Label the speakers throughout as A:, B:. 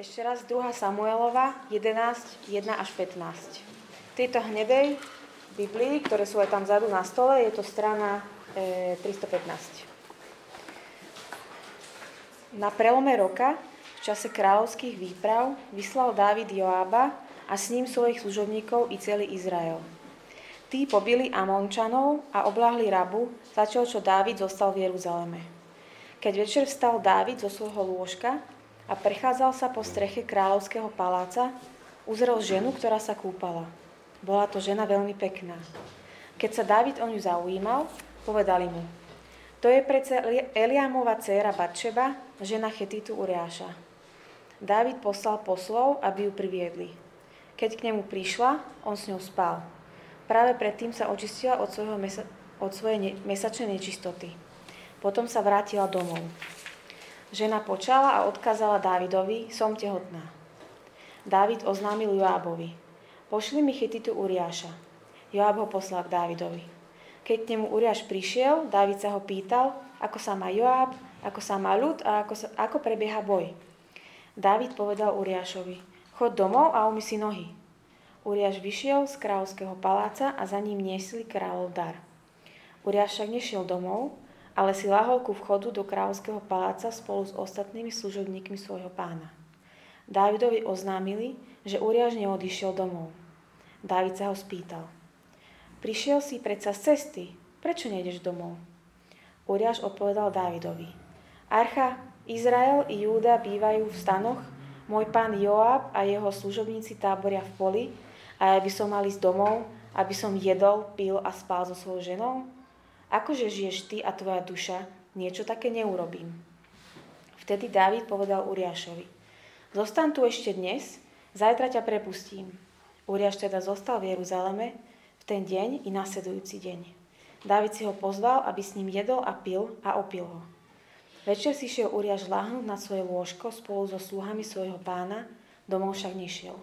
A: Ešte raz 2 Samuelova 11, 1 až 15. V tejto hnedej Biblii, ktoré sú aj tam vzadu na stole, je to strana e, 315. Na prelome roka, v čase kráľovských výprav, vyslal Dávid Joába a s ním svojich služobníkov i celý Izrael. Tí pobili Amončanov a obláhli Rabu, začal čo Dávid zostal v Jeruzaleme. Keď večer vstal Dávid zo svojho lôžka, a prechádzal sa po streche kráľovského paláca, uzrel ženu, ktorá sa kúpala. Bola to žena veľmi pekná. Keď sa Dávid o ňu zaujímal, povedali mu, to je predsa Eliámova dcéra Batšeba, žena Chetitu Uriáša. Dávid poslal poslov, aby ju priviedli. Keď k nemu prišla, on s ňou spal. Práve predtým sa očistila od, svojho mesa- od svojej ne- mesačnej nečistoty. Potom sa vrátila domov. Žena počala a odkázala Dávidovi, som tehotná. Dávid oznámil Joábovi, pošli mi chytitu Uriáša. Joáb ho poslal k Dávidovi. Keď k nemu Uriáš prišiel, Dávid sa ho pýtal, ako sa má Joáb, ako sa má ľud a ako, sa, ako prebieha boj. Dávid povedal Uriášovi, chod domov a umy si nohy. Uriáš vyšiel z kráľovského paláca a za ním niesli kráľov dar. Uriáš však nešiel domov, ale si lahol ku vchodu do kráľovského paláca spolu s ostatnými služobníkmi svojho pána. Dávidovi oznámili, že Uriáš neodišiel domov. Dávid sa ho spýtal. Prišiel si predsa z cesty, prečo nejdeš domov? Uriáš odpovedal Dávidovi. Archa, Izrael i Júda bývajú v stanoch, môj pán Joab a jeho služobníci táboria v poli a ja by som mal ísť domov, aby som jedol, pil a spal so svojou ženou? Akože žiješ ty a tvoja duša, niečo také neurobím. Vtedy Dávid povedal Uriášovi, zostan tu ešte dnes, zajtra ťa prepustím. Uriáš teda zostal v Jeruzaleme v ten deň i nasledujúci deň. Dávid si ho pozval, aby s ním jedol a pil a opil ho. Večer si šiel Uriáš láhnuť na svoje lôžko spolu so sluhami svojho pána, domov však nešiel.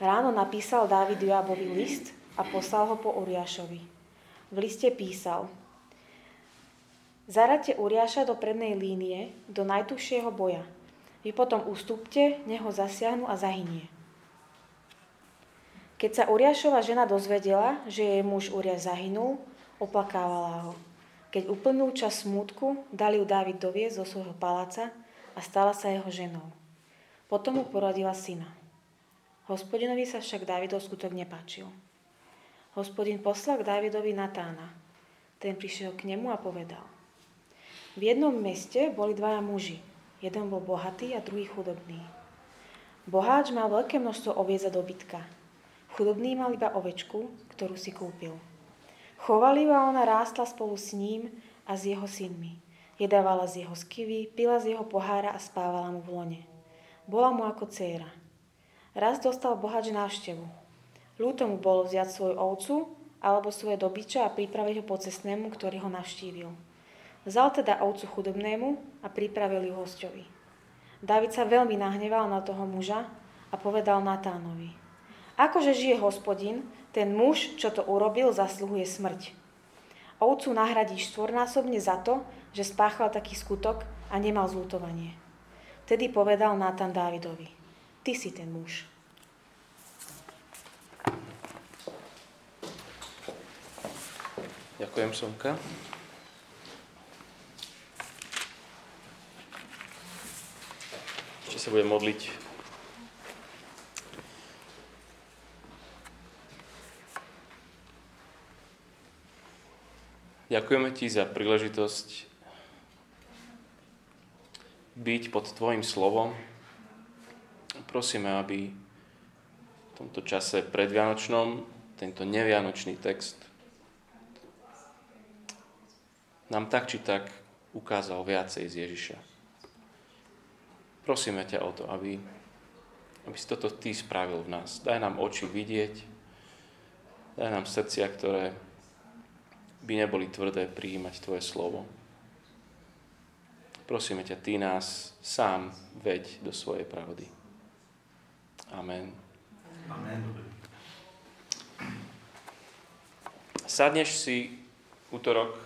A: Ráno napísal Dávid Joabovi list a poslal ho po Uriášovi v liste písal Zarate Uriáša do prednej línie, do najtužšieho boja. Vy potom ustúpte, nech ho zasiahnu a zahynie. Keď sa Uriášova žena dozvedela, že jej muž Uriáš zahynul, oplakávala ho. Keď uplnul čas smútku, dali ju Dávid doviezť zo svojho paláca a stala sa jeho ženou. Potom mu porodila syna. Hospodinovi sa však Dávidov skutok nepáčil. Hospodin poslal k Dávidovi Natána. Ten prišiel k nemu a povedal. V jednom meste boli dvaja muži. Jeden bol bohatý a druhý chudobný. Boháč mal veľké množstvo oviec a dobytka. Chudobný mal iba ovečku, ktorú si kúpil. Chovali a ona rástla spolu s ním a s jeho synmi. Jedávala z jeho skivy, pila z jeho pohára a spávala mu v lone. Bola mu ako dcéra. Raz dostal bohač návštevu. Ľúto mu bolo vziať svoju ovcu alebo svoje dobyče a pripraviť ho pocestnému, ktorý ho navštívil. Vzal teda ovcu chudobnému a pripravil ju hostovi. David sa veľmi nahneval na toho muža a povedal Natánovi. Akože žije hospodin, ten muž, čo to urobil, zasluhuje smrť. Ovcu nahradíš štvornásobne za to, že spáchal taký skutok a nemal zlutovanie. Tedy povedal Natán Dávidovi, ty si ten muž.
B: Ďakujem, Somka. Ešte sa budem modliť. Ďakujeme Ti za príležitosť byť pod Tvojim slovom. Prosíme, aby v tomto čase predvianočnom tento nevianočný text nám tak či tak ukázal viacej z Ježiša. Prosíme ťa o to, aby, aby si toto Ty spravil v nás. Daj nám oči vidieť, daj nám srdcia, ktoré by neboli tvrdé prijímať Tvoje slovo. Prosíme ťa, Ty nás sám veď do svojej pravdy. Amen. Amen. Sadneš si útorok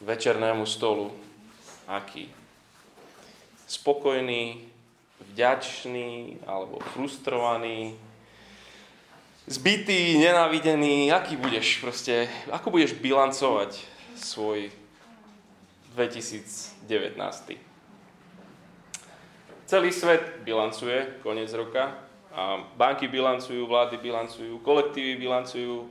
B: večernému stolu. Aký? spokojný, vďačný alebo frustrovaný, zbytý, nenávidený, aký budeš proste, ako budeš bilancovať svoj 2019. Celý svet bilancuje koniec roka a banky bilancujú, vlády bilancujú, kolektívy bilancujú,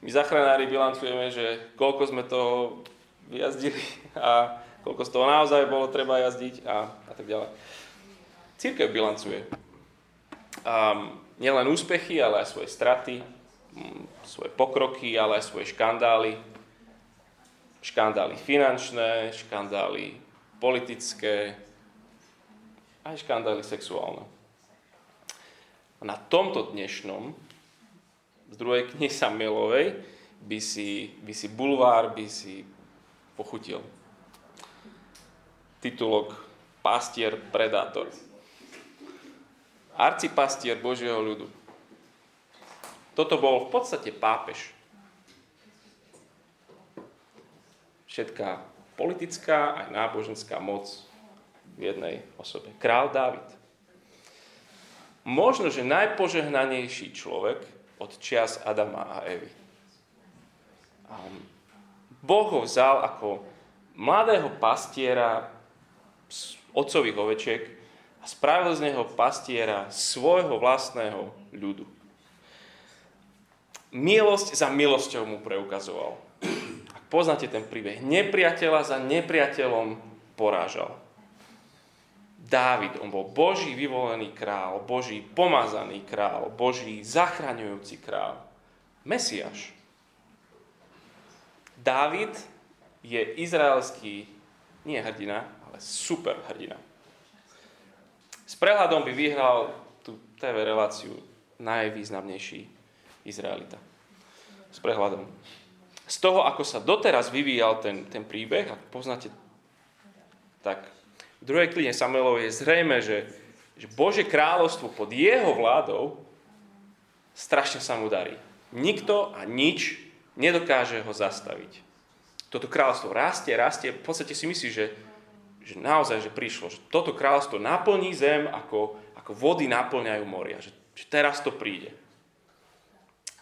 B: my zachranári bilancujeme, že koľko sme toho vyjazdili a koľko z toho naozaj bolo treba jazdiť a, a tak ďalej. Církev bilancuje. Um, nielen úspechy, ale aj svoje straty, svoje pokroky, ale aj svoje škandály. Škandály finančné, škandály politické, aj škandály sexuálne. A na tomto dnešnom, z druhej knihy Samuelovej, by si, by si bulvár by si pochutil. Titulok Pastier predátor. Arcipastier Božieho ľudu. Toto bol v podstate pápež. Všetká politická aj náboženská moc v jednej osobe. Král Dávid. Možno, že najpožehnanejší človek od čias Adama a Evy. Boh ho vzal ako mladého pastiera otcových ovečiek a spravil z neho pastiera svojho vlastného ľudu. Milosť za milosťou mu preukazoval. Ak poznáte ten príbeh, nepriateľa za nepriateľom porážal. Dávid, on bol Boží vyvolený král, Boží pomazaný král, Boží zachraňujúci král. Mesiaš. Dávid je izraelský, nie hrdina, ale super hrdina. S prehľadom by vyhral tú TV reláciu najvýznamnejší Izraelita. S prehľadom. Z toho, ako sa doteraz vyvíjal ten, ten príbeh, ak poznáte, tak v druhej knihe Samuelovej je zrejme, že, že Bože kráľovstvo pod jeho vládou strašne sa mu darí. Nikto a nič nedokáže ho zastaviť. Toto kráľovstvo rastie, rastie, v podstate si myslí, že, že naozaj, že prišlo, že toto kráľovstvo naplní zem, ako, ako vody naplňajú moria, že, že teraz to príde.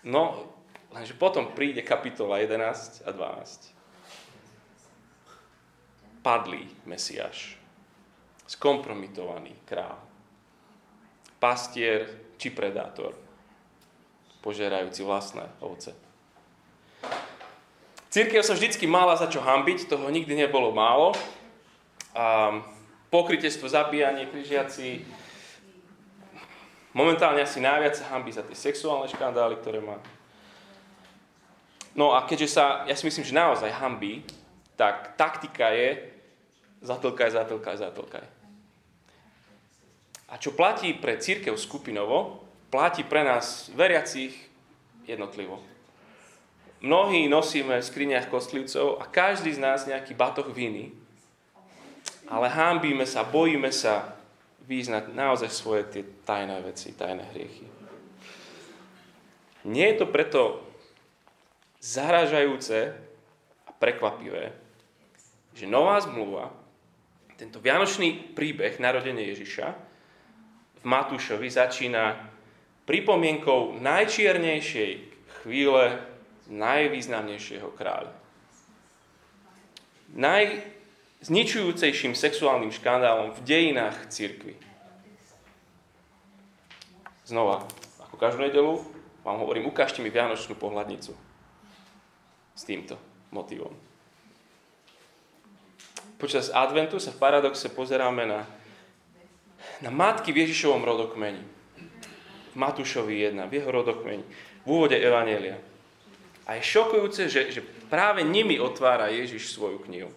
B: No, lenže potom príde kapitola 11 a 12. Padlý Mesiáš skompromitovaný král. Pastier či predátor, požerajúci vlastné ovce. Církev sa vždycky mala za čo hambiť, toho nikdy nebolo málo. A pokrytectvo, zabíjanie, križiaci, momentálne asi najviac sa hambí za tie sexuálne škandály, ktoré má. No a keďže sa, ja si myslím, že naozaj hambí, tak taktika je zatlkaj, zatlkaj, zatlkaj. A čo platí pre církev skupinovo, platí pre nás veriacich jednotlivo. Mnohí nosíme v skriniach kostlivcov a každý z nás nejaký batoh viny, ale hámbíme sa, bojíme sa význať naozaj svoje tie tajné veci, tajné hriechy. Nie je to preto zaražajúce a prekvapivé, že nová zmluva tento vianočný príbeh narodenia Ježiša v Matúšovi začína pripomienkou najčiernejšej chvíle najvýznamnejšieho kráľa. Najzničujúcejším sexuálnym škandálom v dejinách cirkvy. Znova, ako každú nedelu, vám hovorím, ukážte mi vianočnú pohľadnicu s týmto motivom počas adventu sa v paradoxe pozeráme na, na matky v Ježišovom rodokmeni. V Matúšovi 1, v jeho rodokmeni, v úvode Evanielia. A je šokujúce, že, že práve nimi otvára Ježiš svoju knihu.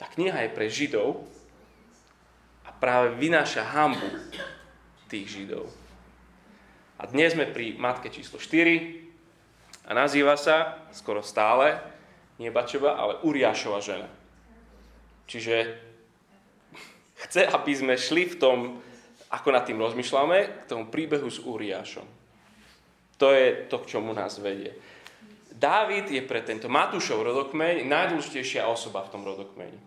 B: Tá kniha je pre Židov a práve vynáša hambu tých Židov. A dnes sme pri matke číslo 4 a nazýva sa skoro stále nie Bačova, ale Uriášova žena. Čiže chce, aby sme šli v tom, ako nad tým rozmýšľame, k tomu príbehu s Uriášom. To je to, k čomu nás vedie. Dávid je pre tento Matúšov rodokmeň najdôležitejšia osoba v tom rodokmeni.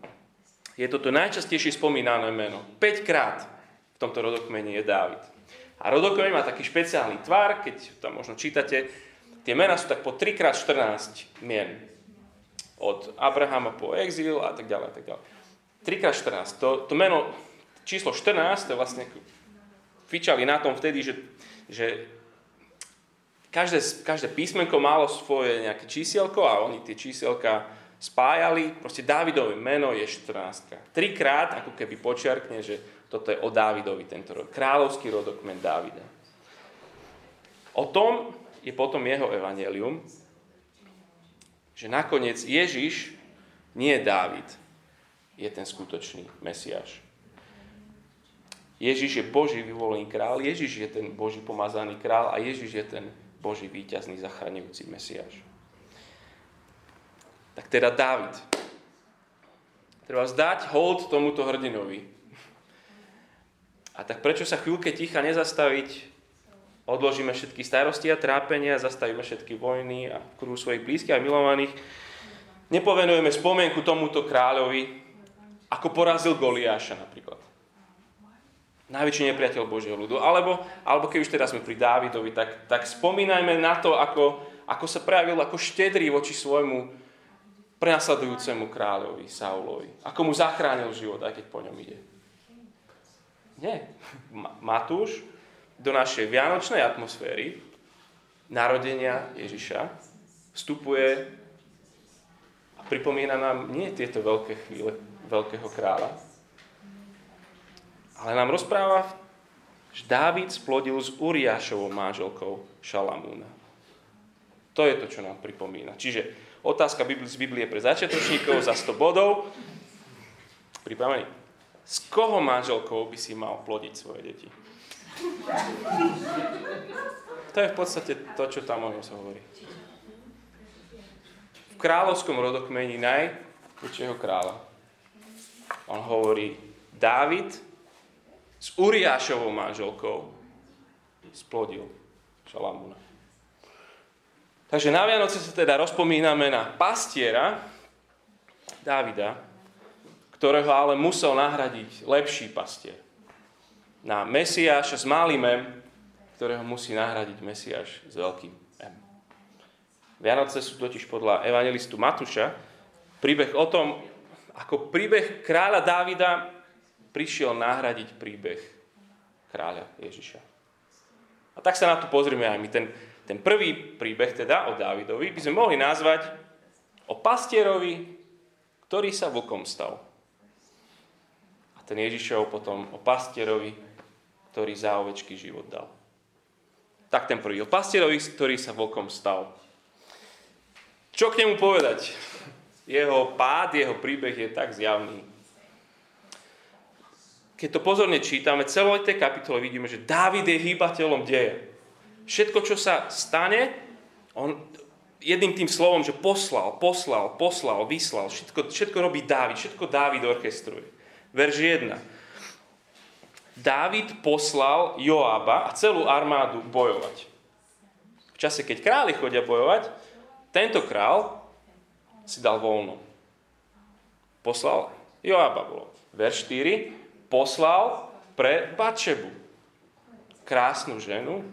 B: je toto najčastejšie spomínané meno. 5 krát v tomto rodokmeni je Dávid. A rodokmeň má taký špeciálny tvar, keď tam možno čítate, tie mená sú tak po 3x14 mien. Od Abrahama po exil a tak ďalej. A tak ďalej. 3x14. To, to meno číslo 14, to vlastne fičali na tom vtedy, že, že každé, každé písmenko malo svoje nejaké čísielko a oni tie čísielka spájali, proste Dávidové meno je 14. Trikrát ako keby počiarkne, že toto je o Dávidovi tento rod. Kráľovský rodokmen Dávida. O tom je potom jeho evanelium, že nakoniec Ježiš nie je Dávid, je ten skutočný Mesiáš. Ježiš je Boží vyvolený král, Ježiš je ten Boží pomazaný král a Ježiš je ten Boží víťazný zachraňujúci Mesiáš tak teda Dávid. Treba zdať hold tomuto hrdinovi. A tak prečo sa chvíľke ticha nezastaviť, odložíme všetky starosti a trápenia, zastavíme všetky vojny a kruh svojich blízkych a milovaných, nepovenujeme spomienku tomuto kráľovi, ako porazil Goliáša napríklad. Najväčší nepriateľ Božieho ľudu. Alebo, alebo keď už teraz sme pri Dávidovi, tak, tak spomínajme na to, ako, ako sa prejavil ako štedrý voči svojmu prenasledujúcemu kráľovi Saulovi. Ako mu zachránil život, aj keď po ňom ide. Nie. Matúš do našej vianočnej atmosféry narodenia Ježiša vstupuje a pripomína nám nie tieto veľké chvíle veľkého kráľa, ale nám rozpráva, že Dávid splodil s Uriášovou manželkou Šalamúna. To je to, čo nám pripomína. Čiže Otázka z Biblie pre začiatočníkov za 100 bodov. Pripravený? S koho manželkou by si mal plodiť svoje deti? To je v podstate to, čo tam o sa hovorí. V kráľovskom rodokmení najväčšieho kráľa. On hovorí, Dávid s Uriášovou manželkou splodil Šalamúna. Takže na Vianoce sa teda rozpomíname na pastiera Dávida, ktorého ale musel nahradiť lepší pastier. Na Mesiáša s malým M, ktorého musí nahradiť Mesiáš s veľkým M. Vianoce sú totiž podľa evangelistu Matúša príbeh o tom, ako príbeh kráľa Dávida prišiel nahradiť príbeh kráľa Ježiša. A tak sa na to pozrieme aj my. Ten, ten prvý príbeh teda o Dávidovi by sme mohli nazvať o pastierovi, ktorý sa vlkom stal. A ten Ježišov potom o pastierovi, ktorý za ovečky život dal. Tak ten prvý. O pastierovi, ktorý sa vlkom stal. Čo k nemu povedať? Jeho pád, jeho príbeh je tak zjavný. Keď to pozorne čítame, celej tej kapitole vidíme, že Dávid je hýbateľom deje všetko, čo sa stane, on jedným tým slovom, že poslal, poslal, poslal, vyslal, všetko, všetko robí Dávid, všetko Dávid orchestruje. Verž 1. Dávid poslal Joába a celú armádu bojovať. V čase, keď králi chodia bojovať, tento král si dal voľno. Poslal Joába bolo. Verš 4. Poslal pre Bačebu. Krásnu ženu,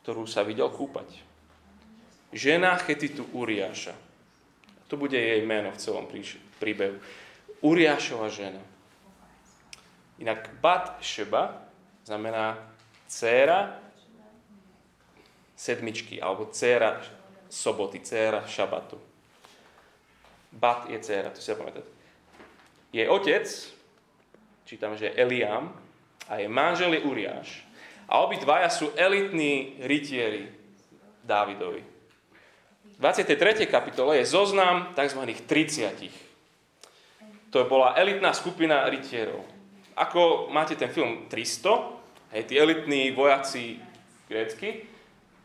B: ktorú sa videl kúpať. Žena Chetitu Uriáša. To bude jej meno v celom príbehu. Uriášova žena. Inak Bat Šeba znamená dcéra sedmičky, alebo dcéra soboty, dcéra šabatu. Bat je dcéra, to si ja pamätáte. Jej otec, čítame, že Eliam, a jej manžel je Uriáš. A obidvaja sú elitní rytieri Dávidovi. V 23. kapitole je zoznam tzv. 30. To bola elitná skupina rytierov. Ako máte ten film 300, hej, tí elitní vojaci grécky,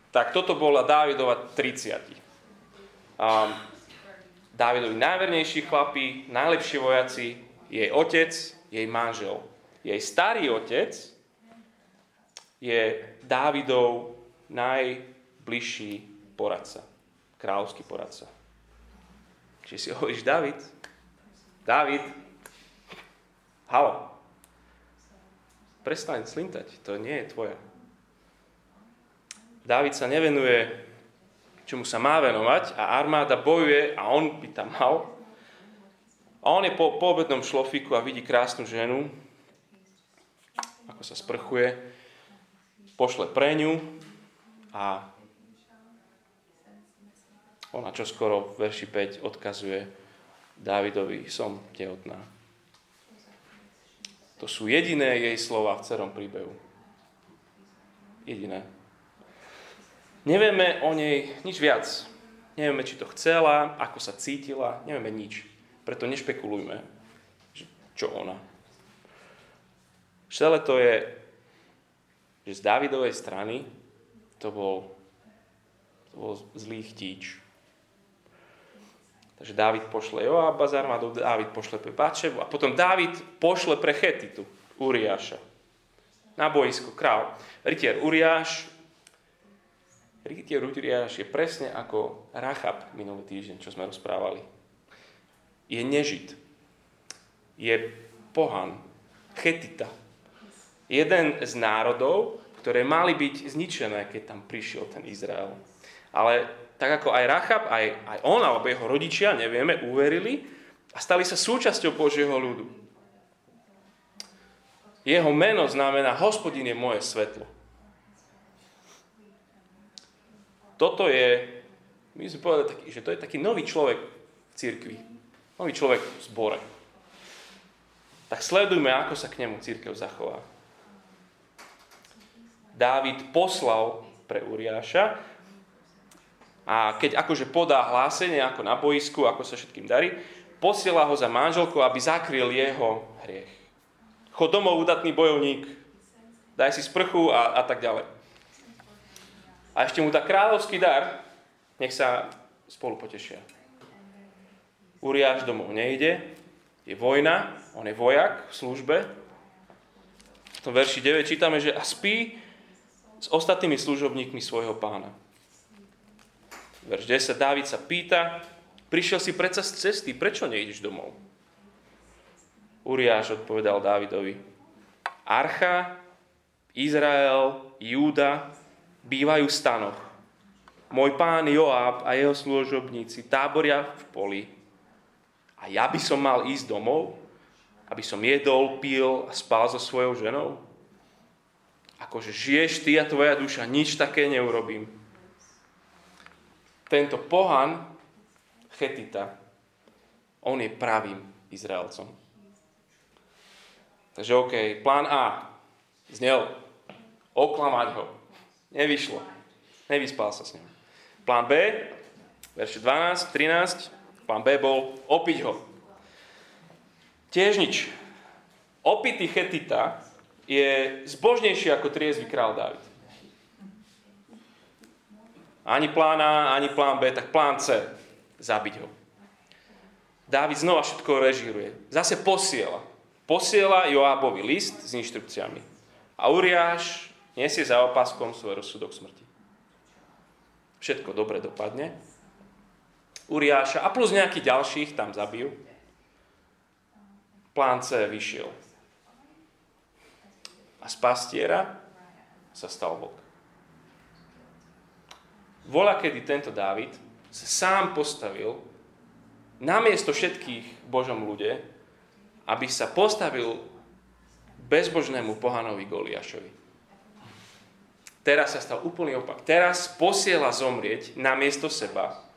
B: tak toto bola Dávidova 30. Um, Dávidovi najvernejší chlapí, najlepší vojaci, jej otec, jej manžel. Jej starý otec, je Dávidov najbližší poradca. Kráľovský poradca. Či si hovoríš David? David, Halo. Prestaň slintať, to nie je tvoja. Dávid sa nevenuje, čomu sa má venovať a armáda bojuje a on by tam mal. A on je po, po obednom šlofiku a vidí krásnu ženu, ako sa sprchuje, pošle pre ňu a ona čoskoro v verši 5 odkazuje Dávidovi, som tehotná. To sú jediné jej slova v celom príbehu. Jediné. Nevieme o nej nič viac. Nevieme, či to chcela, ako sa cítila, nevieme nič. Preto nešpekulujme, čo ona. Celé to je, že z Dávidovej strany to bol, to bol zlý chtíč. Takže Dávid pošle Joába z armádou, Dávid pošle pre Bačevu a potom Dávid pošle pre Chetitu, Uriáša. Na boisko, král. Rytier Uriáš, rytier Uriáš je presne ako Rachab minulý týždeň, čo sme rozprávali. Je nežid. Je pohan. Chetita. Jeden z národov, ktoré mali byť zničené, keď tam prišiel ten Izrael. Ale tak ako aj Rachab, aj, aj on alebo jeho rodičia, nevieme, uverili a stali sa súčasťou Božieho ľudu. Jeho meno znamená hospodin je moje svetlo. Toto je, my sme povedali, že to je taký nový človek v cirkvi. Nový človek v zbore. Tak sledujme, ako sa k nemu církev zachová. Dávid poslal pre Uriáša a keď akože podá hlásenie ako na boisku, ako sa všetkým darí, posiela ho za manželkou, aby zakryl jeho hriech. Chod domov, udatný bojovník, daj si sprchu a, a tak ďalej. A ešte mu dá kráľovský dar, nech sa spolu potešia. Uriáš domov nejde, je vojna, on je vojak v službe. V tom verši 9 čítame, že a spí s ostatnými služobníkmi svojho pána. Verš 10, Dávid sa pýta, prišiel si predsa z cesty, prečo nejdeš domov? Uriáš odpovedal Dávidovi, Archa, Izrael, Júda bývajú v stanoch. Môj pán Joab a jeho služobníci táboria v poli. A ja by som mal ísť domov, aby som jedol, pil a spal so svojou ženou? Akože žiješ ty a tvoja duša, nič také neurobím tento pohan Chetita, on je pravým Izraelcom. Takže OK, plán A znel oklamať ho. Nevyšlo. Nevyspal sa s ním. Plán B, verše 12, 13, plán B bol opiť ho. Tiež nič. Opitý Chetita je zbožnejší ako triezvy král David. Ani plán A, ani plán B, tak plán C. Zabiť ho. Dávid znova všetko režíruje. Zase posiela. Posiela Joábovi list s inštrukciami. A Uriáš nesie za opaskom svoj rozsudok smrti. Všetko dobre dopadne. Uriáša a plus nejakých ďalších tam zabijú. Plán C vyšiel. A z pastiera sa stal Bok. Vola, kedy tento Dávid sa sám postavil namiesto všetkých Božom ľude, aby sa postavil bezbožnému pohanovi Goliášovi. Teraz sa stal úplný opak. Teraz posiela zomrieť namiesto seba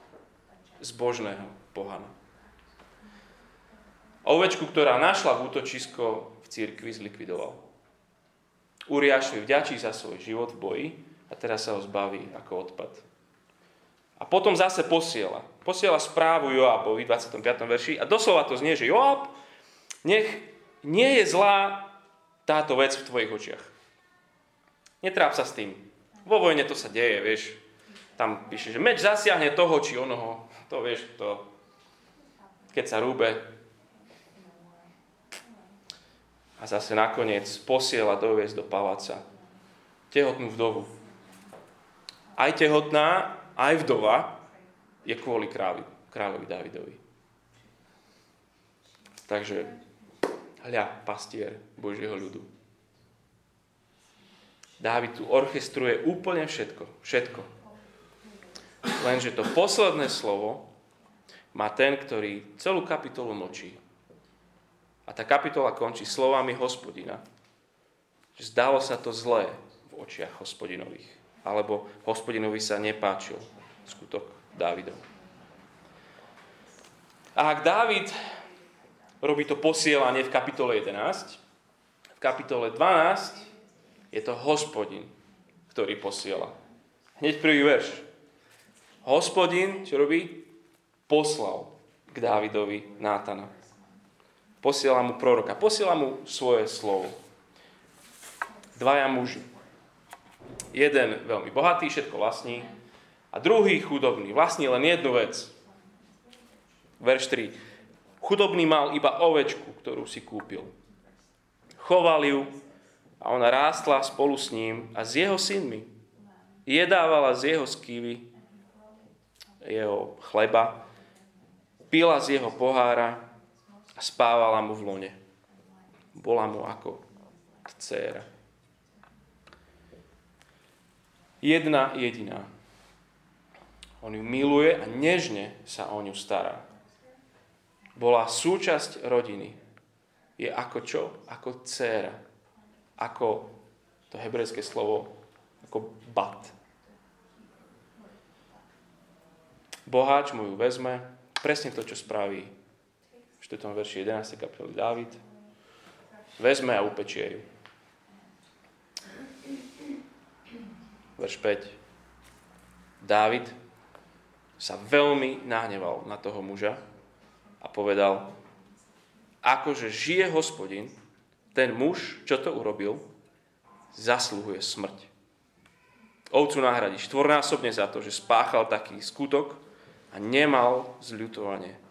B: zbožného pohana. Ovečku, ktorá našla v útočisko v církvi, zlikvidoval. Uriášovi vďačí za svoj život v boji a teraz sa ho zbaví ako odpad. A potom zase posiela. Posiela správu Joabovi v 25. verši a doslova to znie, že Joab, nech nie je zlá táto vec v tvojich očiach. Netráp sa s tým. Vo vojne to sa deje, vieš. Tam píše, že meč zasiahne toho či onoho. To vieš, to keď sa rúbe. A zase nakoniec posiela doviesť do paláca tehotnú vdovu. Aj tehotná, aj vdova je kvôli kráľu, kráľovi Davidovi. Takže Hľa, pastier Božieho ľudu. Dávid tu orchestruje úplne všetko. Všetko. Lenže to posledné slovo má ten, ktorý celú kapitolu močí. A tá kapitola končí slovami hospodina. Zdalo sa to zlé v očiach hospodinových. Alebo hospodinovi sa nepáčil skutok Dávidov. A ak Dávid robí to posielanie v kapitole 11, v kapitole 12 je to hospodin, ktorý posiela. Hneď prvý verš. Hospodin, čo robí? Poslal k Dávidovi Nátana. Posiela mu proroka. Posiela mu svoje slovo. Dvaja muži. Jeden veľmi bohatý, všetko vlastní. A druhý chudobný. Vlastní len jednu vec. Verš 3. Chudobný mal iba ovečku, ktorú si kúpil. Choval ju a ona rástla spolu s ním a s jeho synmi. Jedávala z jeho skývy, jeho chleba, pila z jeho pohára a spávala mu v lone. Bola mu ako dcéra. Jedna jediná. On ju miluje a nežne sa o ňu stará. Bola súčasť rodiny. Je ako čo? Ako dcéra. Ako to hebrejské slovo, ako bat. Boháč mu ju vezme, presne to, čo spraví 4. verši 11. kapitoly Dávid, vezme a upečie ju. Verš 5. Dávid sa veľmi nahneval na toho muža a povedal, akože žije hospodin, ten muž, čo to urobil, zasluhuje smrť. Ovcu nahradí štvornásobne za to, že spáchal taký skutok a nemal zľutovanie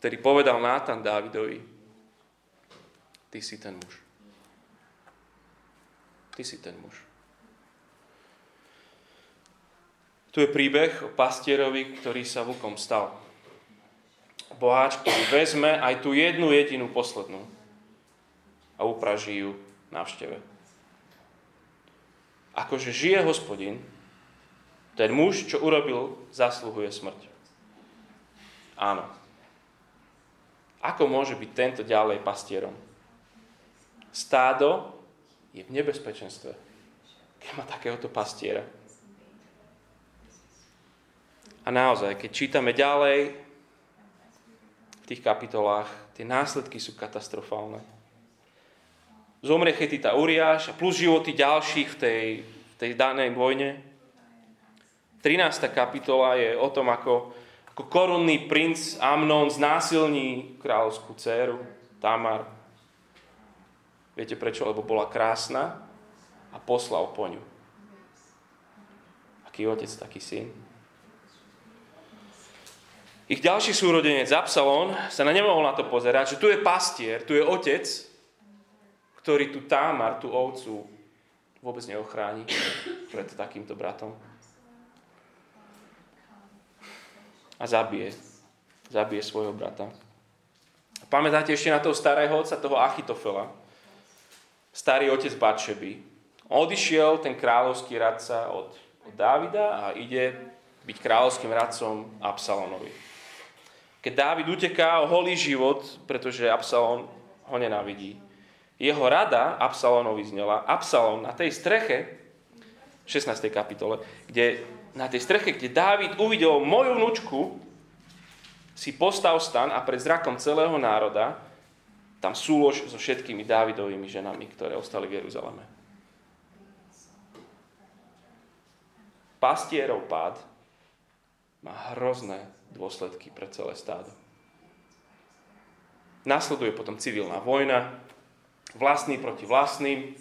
B: ktorý povedal Nátan Dávidovi, ty si ten muž. Ty si ten muž. Tu je príbeh o pastierovi, ktorý sa vlkom stal. Boháč, ktorý vezme aj tú jednu jedinú poslednú a upraží ju návšteve. Akože žije hospodin, ten muž, čo urobil, zasluhuje smrť. Áno. Ako môže byť tento ďalej pastierom? Stádo je v nebezpečenstve, keď má takéhoto pastiera. A naozaj, keď čítame ďalej v tých kapitolách, tie následky sú katastrofálne. Zomrie Chetita Uriáš a plus životy ďalších v tej, v tej danej vojne. 13. kapitola je o tom, ako ako korunný princ Amnon znásilní kráľovskú dceru Tamar. Viete prečo? Lebo bola krásna a poslal po ňu. Aký otec, taký syn. Ich ďalší súrodenec Absalón sa na nemohol na to pozerať, že tu je pastier, tu je otec, ktorý tu Tamar, tú ovcu vôbec neochráni pred takýmto bratom. A zabije. Zabije svojho brata. Pamätáte ešte na toho starého otca, toho Achitofela? Starý otec Batšeby. Odišiel ten kráľovský radca od, od Dávida a ide byť kráľovským radcom Absalonovi. Keď Dávid uteká o holý život, pretože Absalon ho nenávidí, jeho rada Absalonovi znela, Absalon na tej streche, 16. kapitole, kde na tej streche, kde Dávid uvidel moju vnúčku, si postav stan a pred zrakom celého národa tam súlož so všetkými Dávidovými ženami, ktoré ostali v Jeruzaleme. Pastierov pád má hrozné dôsledky pre celé stádo. Nasleduje potom civilná vojna, vlastný proti vlastným.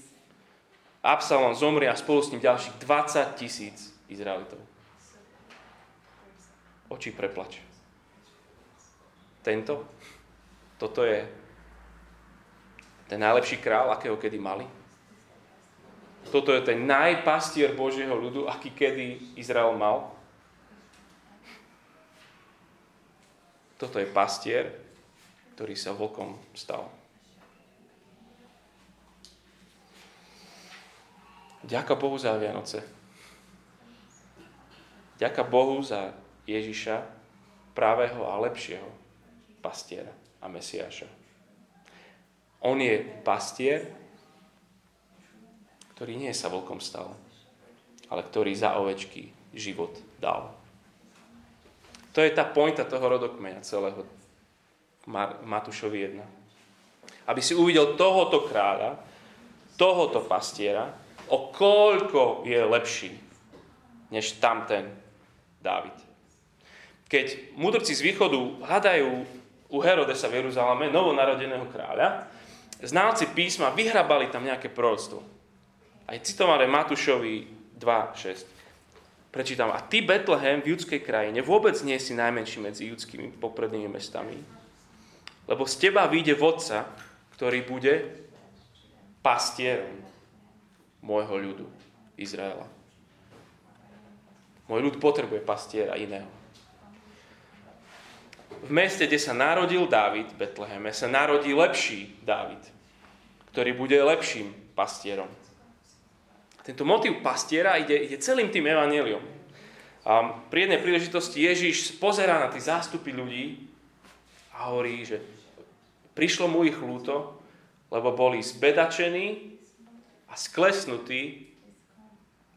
B: Absalom zomrie a spolu s ním ďalších 20 tisíc Izraelitov. Oči preplač. Tento, toto je ten najlepší král, akého kedy mali. Toto je ten najpastier Božieho ľudu, aký kedy Izrael mal. Toto je pastier, ktorý sa vlkom stal. Ďaká Bohu za Vianoce. Ďaká Bohu za Ježiša, pravého a lepšieho pastiera a Mesiáša. On je pastier, ktorý nie sa vlkom stal, ale ktorý za ovečky život dal. To je tá pointa toho rodokmeňa celého Matúšovi 1. Aby si uvidel tohoto kráľa, tohoto pastiera, o koľko je lepší než tamten Dávid. Keď mudrci z východu hľadajú u Herodesa v Jeruzaleme novonarodeného kráľa, znalci písma vyhrabali tam nejaké proroctvo. Aj citované Matúšovi 2.6. Prečítam, a ty, Betlehem, v judskej krajine, vôbec nie si najmenší medzi judskými poprednými mestami, lebo z teba vyjde vodca, ktorý bude pastierom môjho ľudu, Izraela. Môj ľud potrebuje pastiera iného. V meste, kde sa narodil Dávid, Betleheme, sa narodí lepší Dávid, ktorý bude lepším pastierom tento motív pastiera ide, ide celým tým evaneliom. A pri jednej príležitosti Ježíš pozerá na tie zástupy ľudí a hovorí, že prišlo mu ich ľúto, lebo boli zbedačení a sklesnutí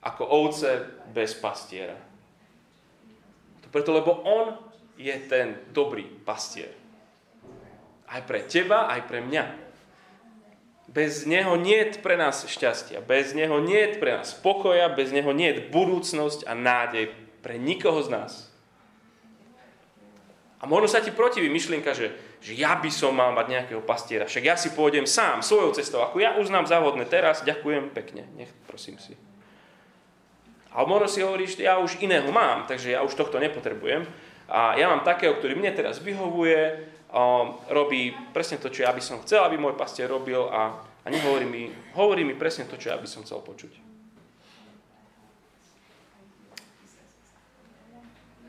B: ako ovce bez pastiera. To preto, lebo on je ten dobrý pastier. Aj pre teba, aj pre mňa. Bez Neho nie je pre nás šťastia, bez Neho nie je pre nás pokoja, bez Neho nie je budúcnosť a nádej pre nikoho z nás. A možno sa ti protiví myšlienka, že, že ja by som mal mať nejakého pastiera, však ja si pôjdem sám, svojou cestou, ako ja uznám závodné teraz, ďakujem pekne, nech prosím si. A možno si hovoríš, ja už iného mám, takže ja už tohto nepotrebujem. A ja mám takého, ktorý mne teraz vyhovuje, robí presne to, čo ja by som chcel, aby môj pastier robil a, a nehovorí mi, hovorí mi presne to, čo ja by som chcel počuť.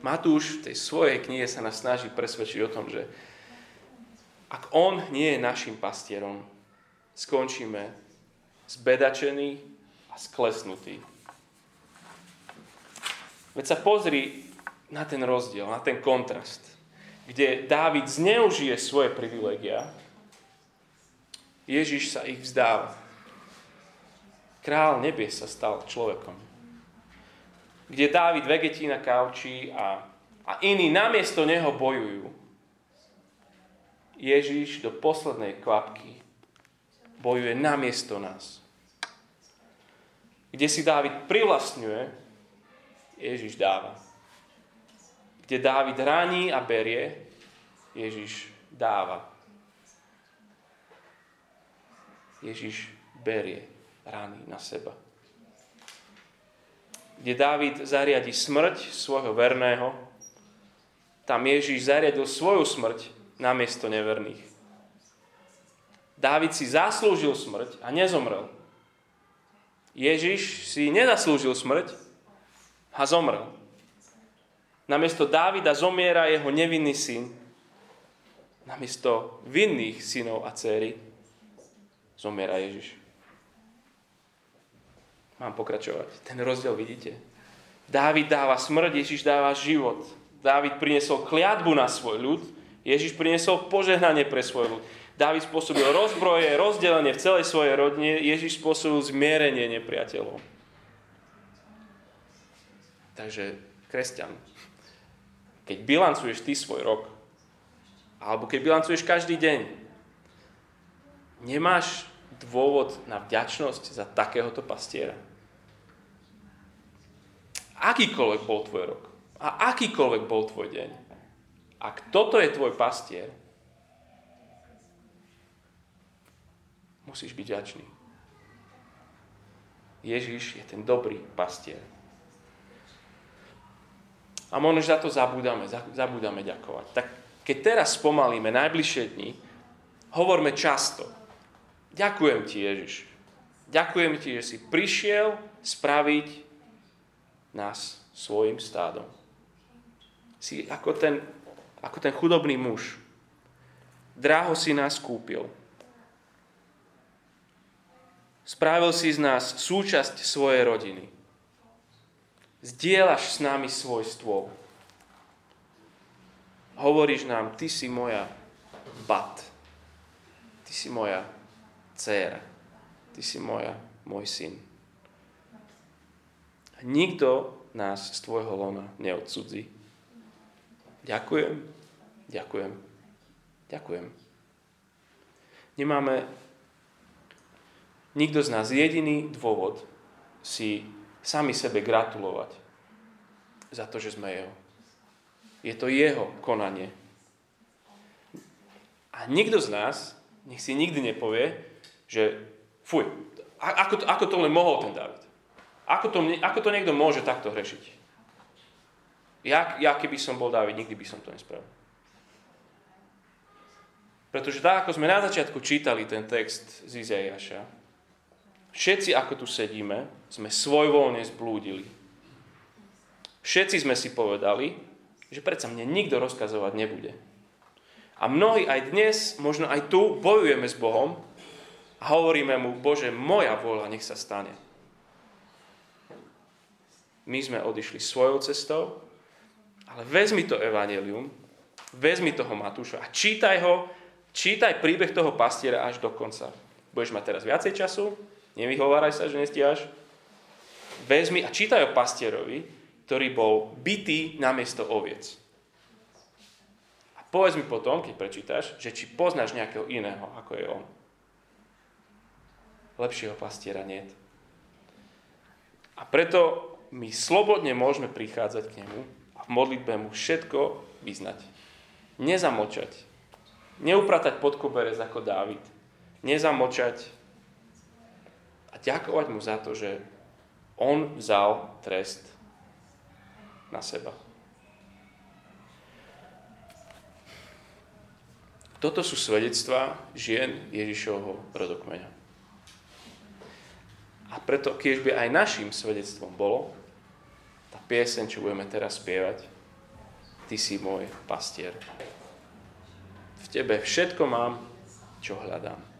B: Matúš v tej svojej knihe sa nás snaží presvedčiť o tom, že ak on nie je našim pastierom, skončíme zbedačení a sklesnutí. Veď sa pozri na ten rozdiel, na ten kontrast kde Dávid zneužije svoje privilegia, Ježiš sa ich vzdáva. Král nebie sa stal človekom. Kde Dávid vegetí na kauči a, a iní namiesto neho bojujú. Ježiš do poslednej kvapky bojuje namiesto nás. Kde si Dávid privlastňuje, Ježiš dáva. Kde Dávid raní a berie, Ježiš dáva. Ježiš berie rany na seba. Kde Dávid zariadi smrť svojho verného, tam Ježiš zariadil svoju smrť namiesto neverných. Dávid si zaslúžil smrť a nezomrel. Ježiš si nezaslúžil smrť a zomrel. Namiesto Dávida zomiera jeho nevinný syn. Namiesto vinných synov a céry zomiera Ježiš. Mám pokračovať. Ten rozdiel vidíte. Dávid dáva smrť, Ježiš dáva život. Dávid priniesol kliatbu na svoj ľud, Ježiš priniesol požehnanie pre svoj ľud. Dávid spôsobil rozbroje, rozdelenie v celej svojej rodine, Ježiš spôsobil zmierenie nepriateľov. Takže, kresťan, keď bilancuješ ty svoj rok, alebo keď bilancuješ každý deň, nemáš dôvod na vďačnosť za takéhoto pastiera. Akýkoľvek bol tvoj rok a akýkoľvek bol tvoj deň, ak toto je tvoj pastier, musíš byť vďačný. Ježiš je ten dobrý pastier. A možno, za to zabúdame, zabúdame ďakovať. Tak keď teraz spomalíme najbližšie dni, hovorme často. Ďakujem ti, Ježiš. Ďakujem ti, že si prišiel spraviť nás svojim stádom. Si ako ten, ako ten chudobný muž. Dráho si nás kúpil. Spravil si z nás súčasť svojej rodiny. Zdieľaš s nami svoj stôl. Hovoríš nám, ty si moja bat. Ty si moja dcéra. Ty si moja, môj syn. Nikto nás z tvojho lona neodsudzí. Ďakujem, ďakujem, ďakujem. Nemáme nikto z nás jediný dôvod si sami sebe gratulovať za to, že sme jeho. Je to jeho konanie. A nikto z nás nech si nikdy nepovie, že fuj, ako to, ako to len mohol ten David. Ako to, ako to niekto môže takto hrešiť? Ja, ja keby som bol David, nikdy by som to nespravil. Pretože tak, ako sme na začiatku čítali ten text z Izaiaša, všetci, ako tu sedíme, sme svojvoľne zblúdili. Všetci sme si povedali, že predsa mne nikto rozkazovať nebude. A mnohí aj dnes, možno aj tu, bojujeme s Bohom a hovoríme mu, Bože, moja vôľa nech sa stane. My sme odišli svojou cestou, ale vezmi to evanelium, vezmi toho Matúša a čítaj ho, čítaj príbeh toho pastiera až do konca. Budeš mať teraz viacej času, nevyhováraj sa, že nestiaš. Vezmi a čítaj o pastierovi, ktorý bol bytý namiesto oviec. A povedz mi potom, keď prečítaš, že či poznáš nejakého iného, ako je on. Lepšieho pastiera nie. A preto my slobodne môžeme prichádzať k nemu a v modlitbe mu všetko vyznať. Nezamočať. Neupratať pod koberec ako Dávid. Nezamočať ďakovať mu za to, že on vzal trest na seba. Toto sú svedectvá žien Ježišovho rodokmeňa. A preto, keď by aj našim svedectvom bolo, pieseň, čo budeme teraz spievať. Ty si môj pastier. V tebe všetko mám, čo hľadám.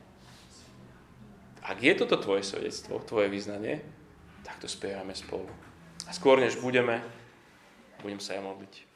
B: Ak je toto tvoje svedectvo, tvoje vyznanie, tak to spievame spolu. A skôr než budeme, budem sa ja modliť.